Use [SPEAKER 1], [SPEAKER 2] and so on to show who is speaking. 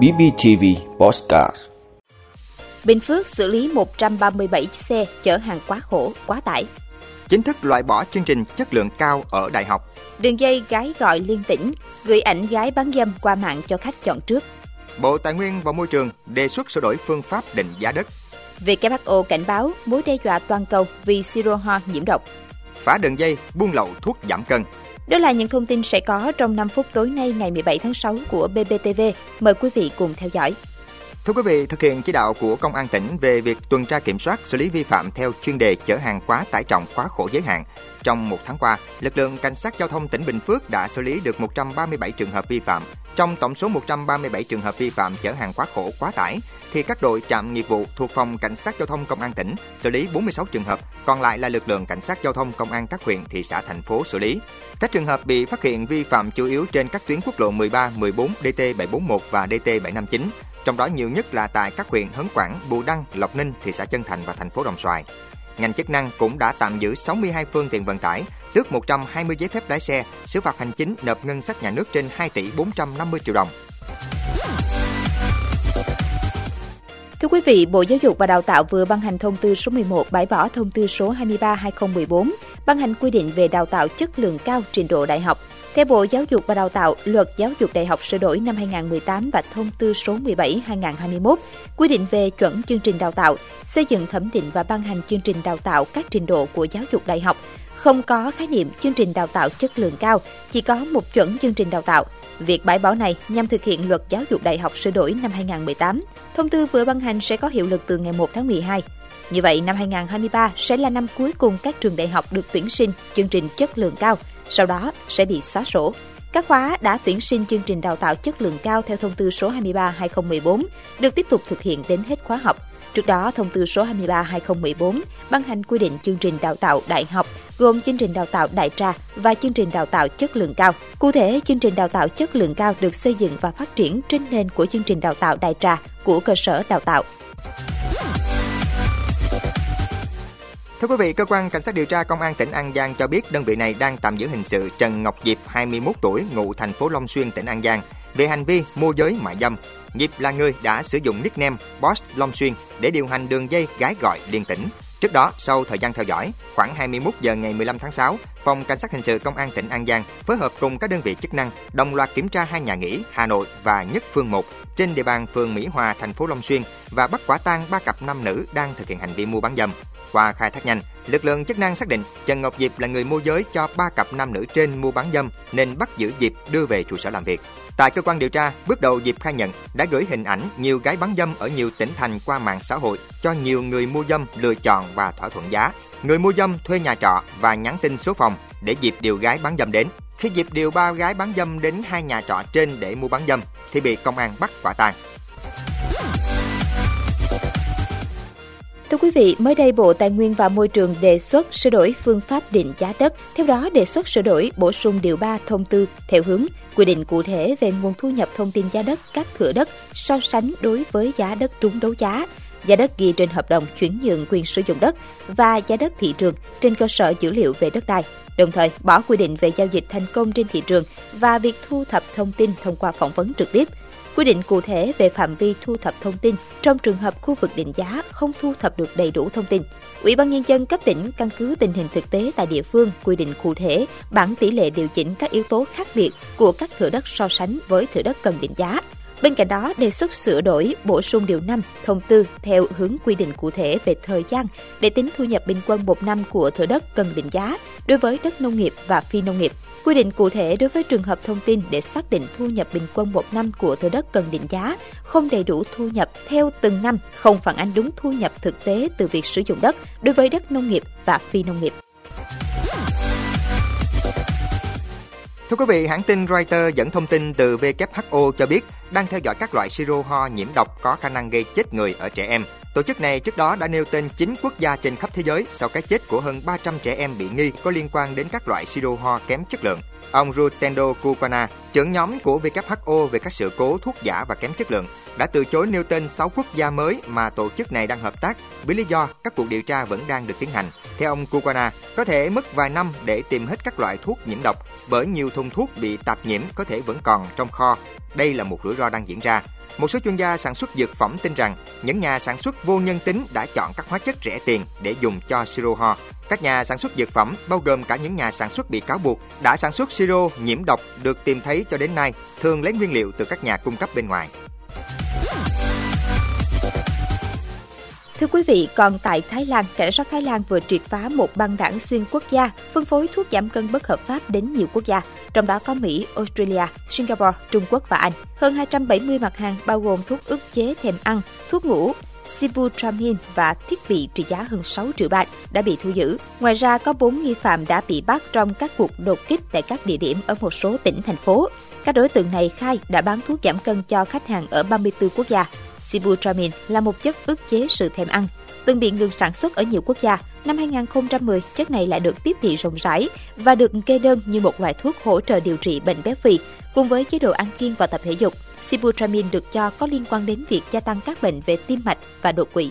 [SPEAKER 1] BBTV Postcard
[SPEAKER 2] Bình Phước xử lý 137 xe chở hàng quá khổ, quá tải.
[SPEAKER 3] Chính thức loại bỏ chương trình chất lượng cao ở đại học.
[SPEAKER 2] Đường dây gái gọi liên tỉnh, gửi ảnh gái bán dâm qua mạng cho khách chọn trước.
[SPEAKER 3] Bộ Tài nguyên và Môi trường đề xuất sửa đổi phương pháp định giá đất.
[SPEAKER 2] WHO cảnh báo mối đe dọa toàn cầu vì siro ho nhiễm độc.
[SPEAKER 3] Phá đường dây buôn lậu thuốc giảm cân.
[SPEAKER 2] Đó là những thông tin sẽ có trong 5 phút tối nay ngày 17 tháng 6 của BBTV. Mời quý vị cùng theo dõi.
[SPEAKER 3] Thưa quý vị, thực hiện chỉ đạo của Công an tỉnh về việc tuần tra kiểm soát xử lý vi phạm theo chuyên đề chở hàng quá tải trọng quá khổ giới hạn, trong một tháng qua, lực lượng cảnh sát giao thông tỉnh Bình Phước đã xử lý được 137 trường hợp vi phạm. Trong tổng số 137 trường hợp vi phạm chở hàng quá khổ quá tải, thì các đội trạm nghiệp vụ thuộc phòng cảnh sát giao thông công an tỉnh xử lý 46 trường hợp, còn lại là lực lượng cảnh sát giao thông công an các huyện, thị xã, thành phố xử lý. Các trường hợp bị phát hiện vi phạm chủ yếu trên các tuyến quốc lộ 13, 14, DT 741 và DT 759 trong đó nhiều nhất là tại các huyện Hấn Quảng, Bù Đăng, Lộc Ninh, thị xã Chân Thành và thành phố Đồng Xoài. Ngành chức năng cũng đã tạm giữ 62 phương tiện vận tải, tước 120 giấy phép lái xe, xử phạt hành chính nộp ngân sách nhà nước trên 2 tỷ 450 triệu đồng.
[SPEAKER 2] Thưa quý vị, Bộ Giáo dục và Đào tạo vừa ban hành thông tư số 11 bãi bỏ thông tư số 23/2014, ban hành quy định về đào tạo chất lượng cao trình độ đại học. Theo Bộ Giáo dục và Đào tạo, Luật Giáo dục Đại học sửa đổi năm 2018 và thông tư số 17/2021 quy định về chuẩn chương trình đào tạo, xây dựng thẩm định và ban hành chương trình đào tạo các trình độ của giáo dục đại học. Không có khái niệm chương trình đào tạo chất lượng cao, chỉ có một chuẩn chương trình đào tạo. Việc bãi bỏ này nhằm thực hiện Luật Giáo dục Đại học sửa đổi năm 2018. Thông tư vừa ban hành sẽ có hiệu lực từ ngày 1 tháng 12. Như vậy, năm 2023 sẽ là năm cuối cùng các trường đại học được tuyển sinh chương trình chất lượng cao, sau đó sẽ bị xóa sổ. Các khóa đã tuyển sinh chương trình đào tạo chất lượng cao theo thông tư số 23/2014 được tiếp tục thực hiện đến hết khóa học. Trước đó, thông tư số 23/2014 ban hành quy định chương trình đào tạo đại học gồm chương trình đào tạo đại trà và chương trình đào tạo chất lượng cao. Cụ thể, chương trình đào tạo chất lượng cao được xây dựng và phát triển trên nền của chương trình đào tạo đại trà của cơ sở đào tạo.
[SPEAKER 3] Thưa quý vị, cơ quan cảnh sát điều tra công an tỉnh An Giang cho biết đơn vị này đang tạm giữ hình sự Trần Ngọc Diệp, 21 tuổi, ngụ thành phố Long Xuyên, tỉnh An Giang về hành vi môi giới mại dâm. Diệp là người đã sử dụng nickname Boss Long Xuyên để điều hành đường dây gái gọi liên tỉnh. Trước đó, sau thời gian theo dõi, khoảng 21 giờ ngày 15 tháng 6, Phòng Cảnh sát Hình sự Công an tỉnh An Giang phối hợp cùng các đơn vị chức năng đồng loạt kiểm tra hai nhà nghỉ Hà Nội và Nhất Phương 1 trên địa bàn phường Mỹ Hòa, thành phố Long Xuyên và bắt quả tang ba cặp nam nữ đang thực hiện hành vi mua bán dâm. Qua khai thác nhanh, lực lượng chức năng xác định Trần Ngọc Diệp là người môi giới cho ba cặp nam nữ trên mua bán dâm nên bắt giữ Diệp đưa về trụ sở làm việc. Tại cơ quan điều tra, bước đầu Diệp khai nhận đã gửi hình ảnh nhiều gái bán dâm ở nhiều tỉnh thành qua mạng xã hội cho nhiều người mua dâm lựa chọn và thỏa thuận giá. Người mua dâm thuê nhà trọ và nhắn tin số phòng để Diệp điều gái bán dâm đến. Khi Diệp điều ba gái bán dâm đến hai nhà trọ trên để mua bán dâm thì bị công an bắt quả tang.
[SPEAKER 2] Thưa quý vị, mới đây Bộ Tài nguyên và Môi trường đề xuất sửa đổi phương pháp định giá đất, theo đó đề xuất sửa đổi bổ sung điều 3 thông tư theo hướng quy định cụ thể về nguồn thu nhập thông tin giá đất các thửa đất so sánh đối với giá đất trúng đấu giá, giá đất ghi trên hợp đồng chuyển nhượng quyền sử dụng đất và giá đất thị trường trên cơ sở dữ liệu về đất đai. Đồng thời, bỏ quy định về giao dịch thành công trên thị trường và việc thu thập thông tin thông qua phỏng vấn trực tiếp quy định cụ thể về phạm vi thu thập thông tin trong trường hợp khu vực định giá không thu thập được đầy đủ thông tin. Ủy ban nhân dân cấp tỉnh căn cứ tình hình thực tế tại địa phương quy định cụ thể bảng tỷ lệ điều chỉnh các yếu tố khác biệt của các thửa đất so sánh với thửa đất cần định giá. Bên cạnh đó, đề xuất sửa đổi, bổ sung điều 5 thông tư theo hướng quy định cụ thể về thời gian để tính thu nhập bình quân một năm của thửa đất cần định giá đối với đất nông nghiệp và phi nông nghiệp. Quy định cụ thể đối với trường hợp thông tin để xác định thu nhập bình quân một năm của thửa đất cần định giá không đầy đủ thu nhập theo từng năm, không phản ánh đúng thu nhập thực tế từ việc sử dụng đất đối với đất nông nghiệp và phi nông nghiệp.
[SPEAKER 3] Thưa quý vị, hãng tin Reuters dẫn thông tin từ WHO cho biết đang theo dõi các loại siro ho nhiễm độc có khả năng gây chết người ở trẻ em. Tổ chức này trước đó đã nêu tên 9 quốc gia trên khắp thế giới sau cái chết của hơn 300 trẻ em bị nghi có liên quan đến các loại siro ho kém chất lượng. Ông Rutendo Kukana, trưởng nhóm của WHO về các sự cố thuốc giả và kém chất lượng, đã từ chối nêu tên 6 quốc gia mới mà tổ chức này đang hợp tác với lý do các cuộc điều tra vẫn đang được tiến hành. Theo ông Kukana, có thể mất vài năm để tìm hết các loại thuốc nhiễm độc bởi nhiều thùng thuốc bị tạp nhiễm có thể vẫn còn trong kho. Đây là một rủi ro đang diễn ra. Một số chuyên gia sản xuất dược phẩm tin rằng những nhà sản xuất vô nhân tính đã chọn các hóa chất rẻ tiền để dùng cho siro ho. Các nhà sản xuất dược phẩm, bao gồm cả những nhà sản xuất bị cáo buộc, đã sản xuất siro nhiễm độc được tìm thấy cho đến nay, thường lấy nguyên liệu từ các nhà cung cấp bên ngoài.
[SPEAKER 2] Thưa quý vị, còn tại Thái Lan, cảnh sát Thái Lan vừa triệt phá một băng đảng xuyên quốc gia phân phối thuốc giảm cân bất hợp pháp đến nhiều quốc gia, trong đó có Mỹ, Australia, Singapore, Trung Quốc và Anh. Hơn 270 mặt hàng bao gồm thuốc ức chế thèm ăn, thuốc ngủ, Sibutramin và thiết bị trị giá hơn 6 triệu bạc đã bị thu giữ. Ngoài ra, có 4 nghi phạm đã bị bắt trong các cuộc đột kích tại các địa điểm ở một số tỉnh, thành phố. Các đối tượng này khai đã bán thuốc giảm cân cho khách hàng ở 34 quốc gia. Sibutramine là một chất ức chế sự thèm ăn, từng bị ngừng sản xuất ở nhiều quốc gia. Năm 2010, chất này lại được tiếp thị rộng rãi và được kê đơn như một loại thuốc hỗ trợ điều trị bệnh béo phì, cùng với chế độ ăn kiêng và tập thể dục. Sibutramine được cho có liên quan đến việc gia tăng các bệnh về tim mạch và đột quỵ.